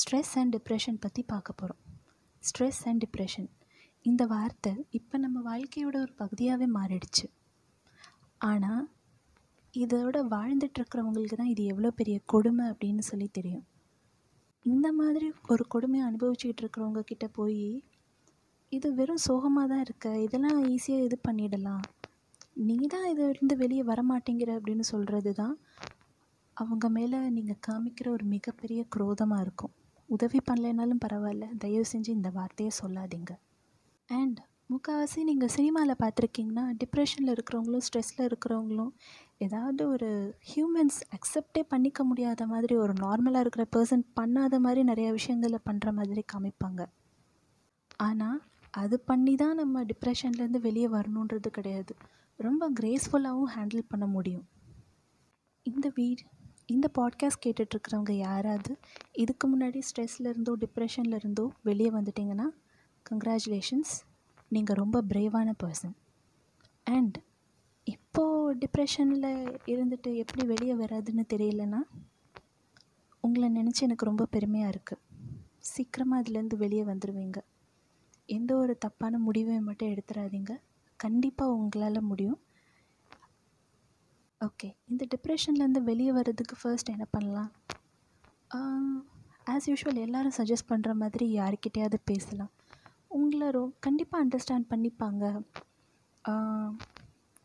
Stress and depression பற்றி பார்க்க போகிறோம் ஸ்ட்ரெஸ் அண்ட் டிப்ரெஷன் இந்த வார்த்தை இப்போ நம்ம வாழ்க்கையோட ஒரு பகுதியாகவே மாறிடுச்சு. ஆனால் இதோட வாழ்ந்துட்டுருக்கிறவங்களுக்கு தான் இது எவ்வளோ பெரிய கொடுமை அப்படின்னு சொல்லி தெரியும். இந்த மாதிரி ஒரு கொடுமையை அனுபவிச்சுக்கிட்டு இருக்கிறவங்க கிட்ட போய் இது வெறும் சோகமாக தான் இருக்க. இதெல்லாம் ஈஸியாக இது பண்ணிடலாம். நீ தான் இதிலிருந்து வெளியே வரமாட்டேங்கிற அப்படின்னு சொல்கிறது தான் அவங்க மேலே நீங்கள் காமிக்கிற ஒரு மிகப்பெரிய குரோதமாக இருக்கும். உதவி பண்ணலைனாலும் பரவாயில்ல. தயவு செஞ்சு இந்த வார்த்தையை சொல்லாதீங்க. அண்ட் முக்கால்வாசி நீங்கள் சினிமாவில் பார்த்துருக்கீங்கன்னா டிப்ரெஷனில் இருக்கிறவங்களும் ஸ்ட்ரெஸ்ஸில் இருக்கிறவங்களும் ஏதாவது ஒரு ஹியூமன்ஸ் அக்செப்டே பண்ணிக்க முடியாத மாதிரி ஒரு நார்மலாக இருக்கிற பர்சன் பண்ணாத மாதிரி நிறைய விஷயங்களை பண்ணுற மாதிரி காமிப்பாங்க. ஆனால் அது பண்ணி தான் நம்ம டிப்ரெஷன்லேருந்து வெளியே வரணுன்றது கிடையாது. ரொம்ப கிரேஸ்ஃபுல்லாகவும் ஹேண்டில் பண்ண முடியும். இந்த வீடு இந்த பாட்காஸ்ட் கேட்டுட்ருக்கிறவங்க யாராவது இதுக்கு முன்னாடி ஸ்ட்ரெஸ்ஸில் இருந்தோ டிப்ரெஷனில் இருந்தோ வெளியே வந்துட்டிங்கன்னா கங்க்ராச்சுலேஷன்ஸ் நீங்கள் ரொம்ப பிரேவான பர்சன் அண்ட் இப்போது டிப்ரெஷனில் இருந்துட்டு எப்படி வெளியே வராதுன்னு தெரியலனா உங்களை நினச்சி எனக்கு ரொம்ப பெருமையாக இருக்குது சீக்கிரமாக அதுலேருந்து வெளியே வந்துடுவீங்க எந்த ஒரு தப்பான முடிவையும் மட்டும் எடுத்துடாதீங்க கண்டிப்பாக உங்களால் முடியும். ஓகே இந்த டிப்ரெஷன்லேருந்து வெளியே வர்றதுக்கு ஃபர்ஸ்ட் என்ன பண்ணலாம்? ஆஸ் யூஷுவல் எல்லோரும் சஜஸ்ட் பண்ணுற மாதிரி யாருக்கிட்டேயாவது பேசலாம். உங்களை ரொ கண்டிப்பாக அண்டர்ஸ்டாண்ட் பண்ணிப்பாங்க.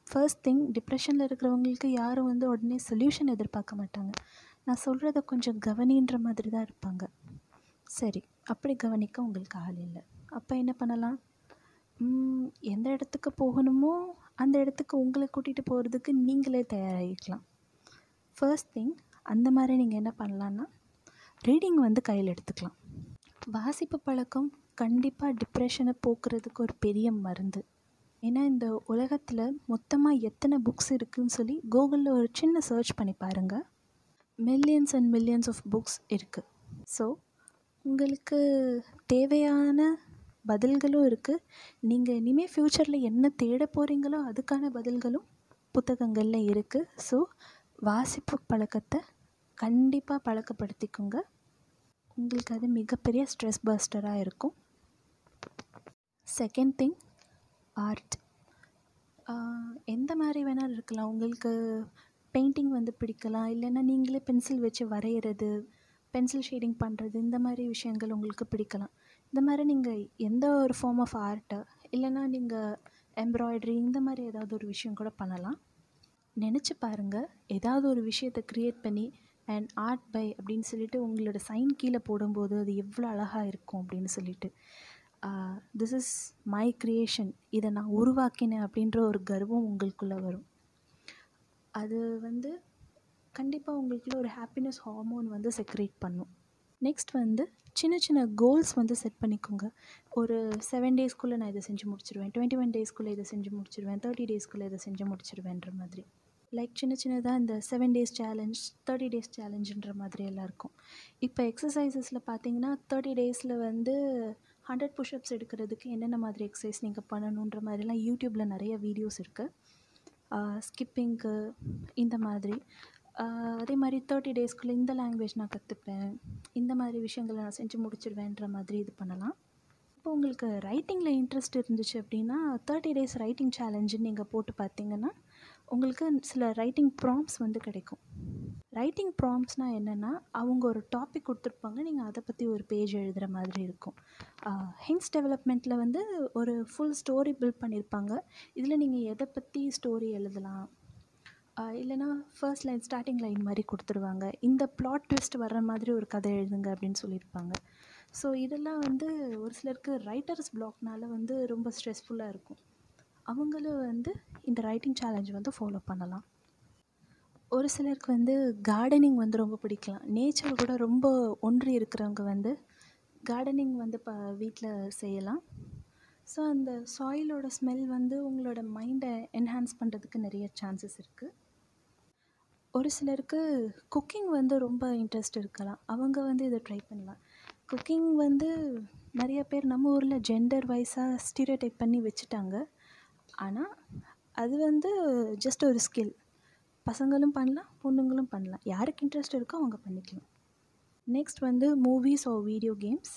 ஃபர்ஸ்ட் திங் டிப்ரெஷனில் இருக்கிறவங்களுக்கு யாரும் வந்து உடனே சொல்யூஷன் எதிர்பார்க்க மாட்டாங்க. நான் சொல்கிறத கொஞ்சம் கவனின்ற மாதிரி தான் இருப்பாங்க. சரி அப்படி கவனிக்க உங்களுக்கு ஆள் இல்லை. அப்போ என்ன பண்ணலாம்? எந்த இடத்துக்கு போகணுமோ அந்த இடத்துக்கு உங்களை கூட்டிகிட்டு போகிறதுக்கு நீங்களே தயாராகிக்கலாம். ஃபர்ஸ்ட் திங் அந்த மாதிரி நீங்கள் என்ன பண்ணலான்னா ரீடிங் வந்து கையில் எடுத்துக்கலாம். வாசிப்பு பழக்கம் கண்டிப்பாக டிப்ரெஷனை போக்குறதுக்கு ஒரு பெரிய மருந்து. ஏன்னா இந்த உலகத்தில் மொத்தமாக எத்தனை புக்ஸ் இருக்குதுன்னு சொல்லி கூகுளில் ஒரு சின்ன சர்ச் பண்ணி பாருங்கள் millions and millions of books இருக்குது ஸோ உங்களுக்கு தேவையான பதில்களும் இருக்குது நீங்கள் இனிமேல் ஃப்யூச்சரில் என்ன தேட போகிறீங்களோ அதுக்கான பதில்களும் புத்தகங்களில் இருக்குது ஸோ வாசிப்பு பழக்கத்தை கண்டிப்பாக பழக்கப்படுத்திக்கோங்க. உங்களுக்கு அது மிகப்பெரிய ஸ்ட்ரெஸ் பஸ்டராக இருக்கும். செகண்ட் திங் ஆர்ட் எந்த மாதிரி வேணாலும் இருக்கலாம். உங்களுக்கு பெயிண்டிங் வந்து பிடிக்கலாம். இல்லைன்னா நீங்களே பென்சில் வச்சு வரைகிறது பென்சில் ஷேடிங் பண்ணுறது இந்த மாதிரி விஷயங்கள் உங்களுக்கு பிடிக்கலாம். இந்த மாதிரி நீங்கள் எந்த ஒரு ஃபார்ம் ஆஃப் ஆர்ட்டு இல்லைன்னா நீங்கள் எம்ப்ராய்ட்ரி இந்த மாதிரி ஏதாவது ஒரு விஷயம் கூட பண்ணலாம். நினச்சி பாருங்கள் ஏதாவது ஒரு விஷயத்தை க்ரியேட் பண்ணி அண்ட் ஆர்ட் பை அப்படின்னு சொல்லிட்டு உங்களோட சைன் கீழே போடும்போது அது எவ்வளோ அழகாக இருக்கும் அப்படின்னு சொல்லிட்டு. திஸ் இஸ் மை க்ரியேஷன் இதை நான் உருவாக்கினேன் அப்படின்ற ஒரு கர்வம் உங்களுக்குள்ளே வரும். அது வந்து கண்டிப்பாக உங்களுக்குள்ள ஒரு ஹாப்பினஸ் ஹார்மோன் வந்து செக்ரேட் பண்ணும். நெக்ஸ்ட் வந்து சின்ன சின்ன கோல்ஸ் வந்து செட் பண்ணிக்கோங்க. ஒரு செவன் டேஸ்க்குள்ளே நான் இதை செஞ்சு முடிச்சிடுவேன் டுவெண்ட்டி ஒன் டேஸ்க்குள்ளே இதை செஞ்சு முடிச்சிடுவேன் தேர்ட்டி டேஸ்க்குள்ளே இதை செஞ்சு முடிச்சிடுவேன்ற மாதிரி. லைக் சின்ன சின்னதாக இந்த seven days challenge thirty days சேலஞ்சுன்ற மாதிரி எல்லாம் இருக்கும். இப்போ எக்ஸசைசஸில் பார்த்தீங்கன்னா தேர்ட்டி டேஸில் வந்து ஹண்ட்ரட் புஷ்அப்ஸ் எடுக்கிறதுக்கு என்னென்ன மாதிரி எக்ஸசைஸ் நீங்கள் பண்ணணுன்ற மாதிரிலாம் யூடியூப்பில் நிறைய வீடியோஸ் இருக்குது ஸ்கிப்பிங்க்கு இந்த மாதிரி. அதே மாதிரி தேர்ட்டி டேஸ்க்குள்ளே இந்த லாங்குவேஜ் நான் கற்றுப்பேன் இந்த மாதிரி விஷயங்களை நான் செஞ்சு முடிச்சிடுவேன்ற மாதிரி இது பண்ணலாம். இப்போ உங்களுக்கு ரைட்டிங்கில் இன்ட்ரெஸ்ட் இருந்துச்சு அப்படின்னா தேர்ட்டி டேஸ் ரைட்டிங் சேலஞ்சுன்னு நீங்கள் போட்டு பார்த்தீங்கன்னா உங்களுக்கு சில ரைட்டிங் ப்ராம்ப்ஸ் வந்து கிடைக்கும். ரைட்டிங் ப்ராம்ப்ஸ்னால் என்னென்னா அவங்க ஒரு டாபிக் கொடுத்துருப்பாங்க நீங்கள் அதை பற்றி ஒரு பேஜ் எழுதுகிற மாதிரி இருக்கும். ஹிங்ஸ் டெவலப்மெண்ட்டில் வந்து ஒரு ஃபுல் ஸ்டோரி பில்ட் பண்ணியிருப்பாங்க இதில் நீங்கள் எதை பற்றி ஸ்டோரி எழுதலாம் இல்லைனா ஃபர்ஸ்ட் லைன் ஸ்டார்டிங் லைன் மாதிரி கொடுத்துருவாங்க இந்த ப்ளாட் ட்விஸ்ட் வர்ற மாதிரி ஒரு கதை எழுதுங்க அப்படின்னு சொல்லியிருப்பாங்க. ஸோ இதெல்லாம் வந்து ஒரு சிலருக்கு ரைட்டர்ஸ் பிளாக்னால வந்து ரொம்ப ஸ்ட்ரெஸ்ஃபுல்லாக இருக்கும். அவங்களும் வந்து இந்த ரைட்டிங் சேலஞ்ச் வந்து ஃபாலோ பண்ணலாம். ஒரு சிலருக்கு வந்து கார்டனிங் வந்து ரொம்ப பிடிக்கலாம். நேச்சர் கூட ரொம்ப ஒன்றி இருக்கிறவங்க வந்து கார்டனிங் வந்து இப்போ வீட்டில் செய்யலாம். ஸோ அந்த சாயிலோட ஸ்மெல் வந்து உங்களோட மைண்டை என்ஹான்ஸ் பண்ணுறதுக்கு நிறைய சான்சஸ் இருக்குது ஒரு சிலருக்கு குக்கிங் வந்து ரொம்ப இன்ட்ரெஸ்ட் இருக்கலாம். அவங்க வந்து இதை ட்ரை பண்ணலாம். குக்கிங் வந்து நிறைய பேர் நம்ம ஊரில் ஜெண்டர் வைஸாக ஸ்டீரியோடைப் பண்ணி வச்சுட்டாங்க. ஆனால் அது வந்து ஜஸ்ட் ஒரு ஸ்கில் பசங்களும் பண்ணலாம் பொண்ணுங்களும் பண்ணலாம். யாருக்கு இன்ட்ரெஸ்ட் இருக்கோ அவங்க பண்ணிக்கலாம். நெக்ஸ்ட் வந்து மூவிஸ் ஆர் வீடியோ கேம்ஸ்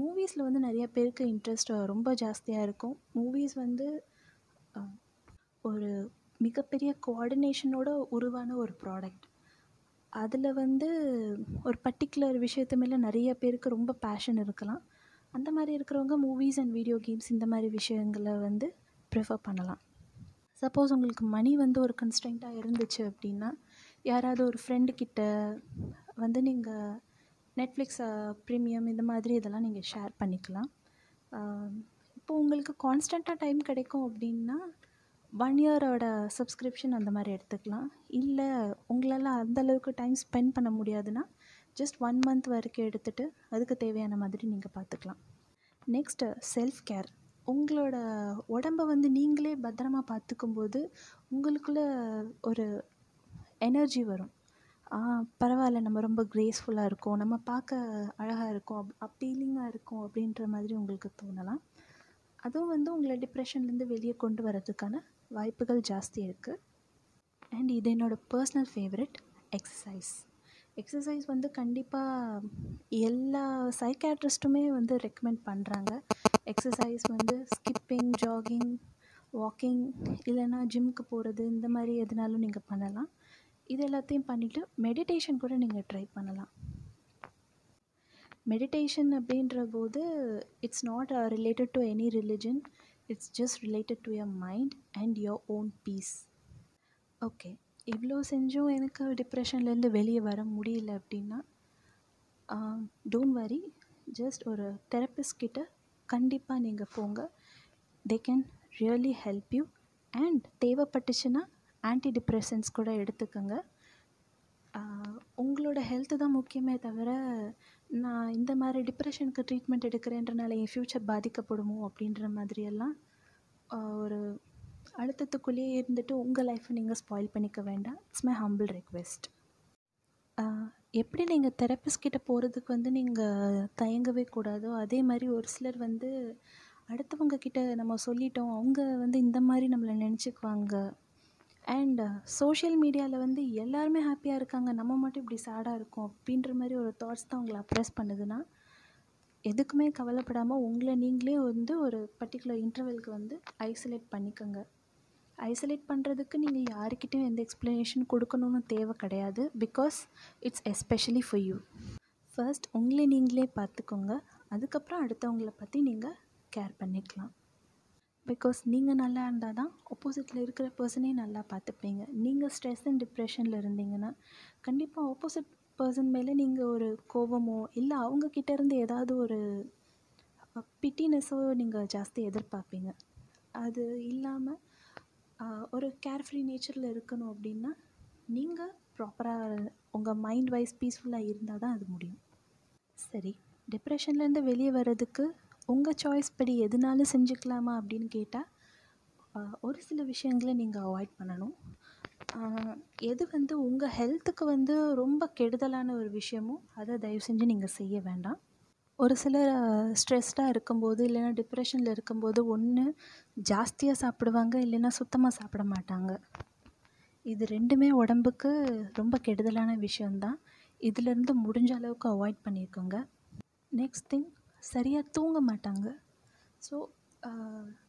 மூவிஸில் வந்து நிறைய பேருக்கு இன்ட்ரெஸ்ட் ரொம்ப ஜாஸ்தியாக இருக்கும். மூவிஸ் வந்து ஒரு மிகப்பெரிய கோஆர்டினேஷனோட உருவான ஒரு ப்ராடக்ட் அதில் வந்து ஒரு பர்டிகுலர் விஷயத்து மேலே நிறைய பேருக்கு ரொம்ப பேஷன் இருக்கலாம். அந்த மாதிரி இருக்கிறவங்க மூவிஸ் அண்ட் வீடியோ கேம்ஸ் இந்த மாதிரி விஷயங்களை வந்து ப்ரிஃபர் பண்ணலாம். சப்போஸ் உங்களுக்கு மணி வந்து ஒரு கன்ஸ்டன்ட்டாக இருந்துச்சு அப்படின்னா யாராவது ஒரு ஃப்ரெண்டுக்கிட்ட வந்து நீங்கள் நெட்ஃப்ளிக்ஸ் ப்ரீமியம் இந்த மாதிரி இதெல்லாம் நீங்கள் ஷேர் பண்ணிக்கலாம். இப்போ உங்களுக்கு கான்ஸ்டண்ட்டாக டைம் கிடைக்கும் அப்படின்னா ஒன் இயரோட சப்ஸ்கிரிப்ஷன் அந்த மாதிரி எடுத்துக்கலாம். இல்லை உங்களால் அந்தளவுக்கு டைம் ஸ்பெண்ட் பண்ண முடியாதுன்னா ஜஸ்ட் ஒன் மந்த் வரைக்கும் எடுத்துகிட்டு அதுக்கு தேவையான மாதிரி நீங்கள் பார்த்துக்கலாம் நெக்ஸ்ட்டு செல்ஃப் கேர் உங்களோட உடம்ப வந்து நீங்களே பத்திரமா பார்த்துக்கும்போது உங்களுக்குள்ள ஒரு எனர்ஜி வரும். பரவாயில்ல நம்ம ரொம்ப கிரேஸ்ஃபுல்லாக இருக்கோம் நம்ம பார்க்க அழகாக இருக்கோம் அப் அப்பீலிங்காக இருக்கும் அப்படின்ற மாதிரி உங்களுக்கு தோணலாம். அதுவும் வந்து உங்களை டிப்ரெஷன்லேருந்து வெளியே கொண்டு வரதுக்கான வாய்ப்புகள் ஜாஸ்தி இருக்குது அண்ட் இது என்னோடய பர்சனல் ஃபேவரட் எக்ஸசைஸ் எக்ஸசைஸ் வந்து கண்டிப்பாக எல்லா சைக்காட்ரிஸ்ட்டுமே வந்து ரெக்கமெண்ட் பண்ணுறாங்க எக்ஸசைஸ் வந்து ஸ்கிப்பிங் ஜாகிங் வாக்கிங் இல்லைன்னா ஜிம்முக்கு போகிறது இந்த மாதிரி எதுனாலும் நீங்கள் பண்ணலாம். இது எல்லாத்தையும் பண்ணிவிட்டு மெடிடேஷன் கூட நீங்கள் ட்ரை பண்ணலாம். மெடிடேஷன் அப்படின்ற போது it's not related to any religion it's just related to your mind and your own peace okay இவ்வளோ செஞ்சும் எனக்கு டிப்ரெஷன்லேருந்து வெளியே வர முடியல அப்படின்னா டோன்ட் வரி ஜஸ்ட் ஒரு தெரப்பிஸ்ட் கிட்ட கண்டிப்பாக நீங்கள் போங்க. They can really help you and தேவைப்பட்டுச்சுன்னா ஆன்டி டிப்ரெஷன்ஸ் கூட எடுத்துக்கோங்க. Uh, உங்களோட ஹெல்த்து தான் முக்கியமே தவிர நான் இந்த மாதிரி டிப்ரெஷனுக்கு ட்ரீட்மெண்ட் எடுக்கிறேன்றனால என் ஃப்யூச்சர் பாதிக்கப்படுமோ அப்படின்ற மாதிரியெல்லாம் ஒரு அழுத்தத்துக்குள்ளேயே இருந்துட்டு உங்கள் லைஃப்பை நீங்கள் ஸ்பாயில் பண்ணிக்க வேண்டாம். இட்ஸ் மை ஹம்பிள் ரெக்வெஸ்ட் எப்படி நீங்கள் தெரப்பிஸ்ட் கிட்ட போகிறதுக்கு வந்து நீங்கள் தயங்கவே கூடாதோ அதே மாதிரி ஒரு சிலர் வந்து அடுத்தவங்க கிட்ட நம்ம சொல்லிட்டோம் அவங்க வந்து இந்த மாதிரி நம்மளை நினச்சிக்குவாங்க. அண்ட் சோஷியல் மீடியாவில் வந்து எல்லாருமே ஹாப்பியாக இருக்காங்க. நம்ம மட்டும் இப்படி சேடாக இருக்கோம் அப்படின்ற மாதிரி ஒரு தாட்ஸ் தான் உங்களை அப்ரெஸ் பண்ணுதுன்னா எதுக்குமே கவலைப்படாமல் உங்களை நீங்களே வந்து ஒரு பர்டிகுலர் இன்டர்வெல்க்கு வந்து ஐசோலேட் பண்ணிக்கோங்க. ஐசோலேட் பண்ணுறதுக்கு நீங்கள் யாருக்கிட்டையும் எந்த எக்ஸ்ப்ளனேஷன் கொடுக்கணும்னு தேவை கிடையாது because it's especially for you first உங்களை நீங்களே பார்த்துக்கோங்க. அதுக்கப்புறம் அடுத்தவங்கள பற்றி நீங்கள் கேர் பண்ணிக்கலாம். பிகாஸ் நீங்கள் நல்லா இருந்தால் தான் ஆப்போசிட்டில் இருக்கிற பர்சனே நல்லா பார்த்துப்பீங்க. நீங்கள் ஸ்ட்ரெஸ் அண்ட் டிப்ரெஷனில் இருந்தீங்கன்னா கண்டிப்பாக ஆப்போசிட் பர்சன் மேலே நீங்கள் ஒரு கோபமோ இல்லை அவங்கக்கிட்ட இருந்து ஏதாவது ஒரு பிட்டினஸோ நீங்கள் ஜாஸ்தி எதிர்பார்ப்பீங்க. அது இல்லாமல் ஒரு கேர்ஃப்ரீ நேச்சரில் இருக்கணும் அப்படின்னா நீங்கள் ப்ராப்பராக உங்கள் மைண்ட் வைஸ் பீஸ்ஃபுல்லாக இருந்தால் தான் அது முடியும். சரி டிப்ரெஷன்லேருந்து வெளியே வர்றதுக்கு உங்கள் சாய்ஸ் படி எதுனாலும் செஞ்சுக்கலாமா அப்படின்னு கேட்டால் ஒரு சில விஷயங்களை நீங்கள் அவாய்ட் பண்ணணும். எது வந்து உங்கள் ஹெல்த்துக்கு வந்து ரொம்ப கெடுதலான ஒரு விஷயமோ அதை தயவு செஞ்சு நீங்கள் செய்ய வேண்டாம். ஒரு சிலர் ஸ்ட்ரெஸ்டாக இருக்கும்போது இல்லைன்னா டிப்ரெஷனில் இருக்கும்போது ஒன்று ஜாஸ்தியாக சாப்பிடுவாங்க இல்லைன்னா சுத்தமாக சாப்பிட மாட்டாங்க. இது ரெண்டுமே உடம்புக்கு ரொம்ப கெடுதலான விஷயந்தான் இதிலேருந்து முடிஞ்ச அளவுக்கு அவாய்ட் பண்ணியிருக்கோங்க நெக்ஸ்ட் திங் சரியாக தூங்க மாட்டாங்க. ஸோ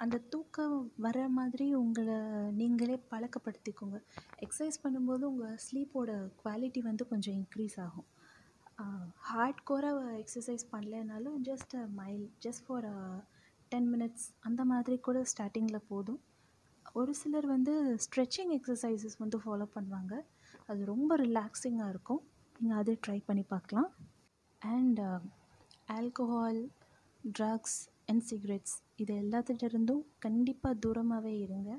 அந்த தூக்கம் வர மாதிரி உங்களை நீங்களே பழக்கப்படுத்திக்கோங்க. எக்ஸசைஸ் பண்ணும்போது உங்கள் ஸ்லீப்போட குவாலிட்டி வந்து கொஞ்சம் இன்க்ரீஸ் ஆகும். ஹார்ட் கோராக exercise பண்ணலைனாலும் just mile just for ten minutes அந்த மாதிரி கூட ஸ்டார்டிங்கில் போதும். ஒரு சிலர் வந்து ஸ்ட்ரெச்சிங் எக்ஸசைசஸ் வந்து ஃபாலோ பண்ணுவாங்க. அது ரொம்ப ரிலாக்ஸிங்காக இருக்கும். நீங்கள் அதை ட்ரை பண்ணி பார்க்கலாம். And alcohol drugs and cigarettes இது எல்லாத்துட்டேருந்தும் கண்டிப்பாக தூரமாகவே இருங்க.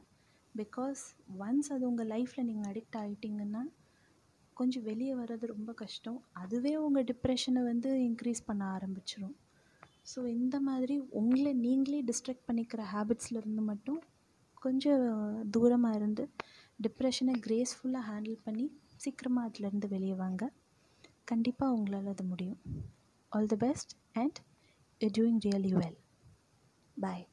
பிகாஸ் ஒன்ஸ் அது உங்கள் லைஃப்பில் நீங்கள் அடிக்ட் ஆகிட்டிங்கன்னா கொஞ்சம் வெளியே வர்றது ரொம்ப கஷ்டம். அதுவே உங்கள் டிப்ரெஷனை வந்து இன்க்ரீஸ் பண்ண ஆரம்பிச்சிடும் ஸோ இந்த மாதிரி உங்களை நீங்களே டிஸ்ட்ராக்ட் பண்ணிக்கிற ஹேபிட்ஸ்லேருந்து மட்டும் கொஞ்சம் தூரமாக இருந்து டிப்ரெஷனை கிரேஸ்ஃபுல்லாக ஹேண்டில் பண்ணி சீக்கிரமாக அதுலேருந்து வெளியே வாங்க. கண்டிப்பாக உங்களால் அது முடியும். All the best and you're doing really well. Bye.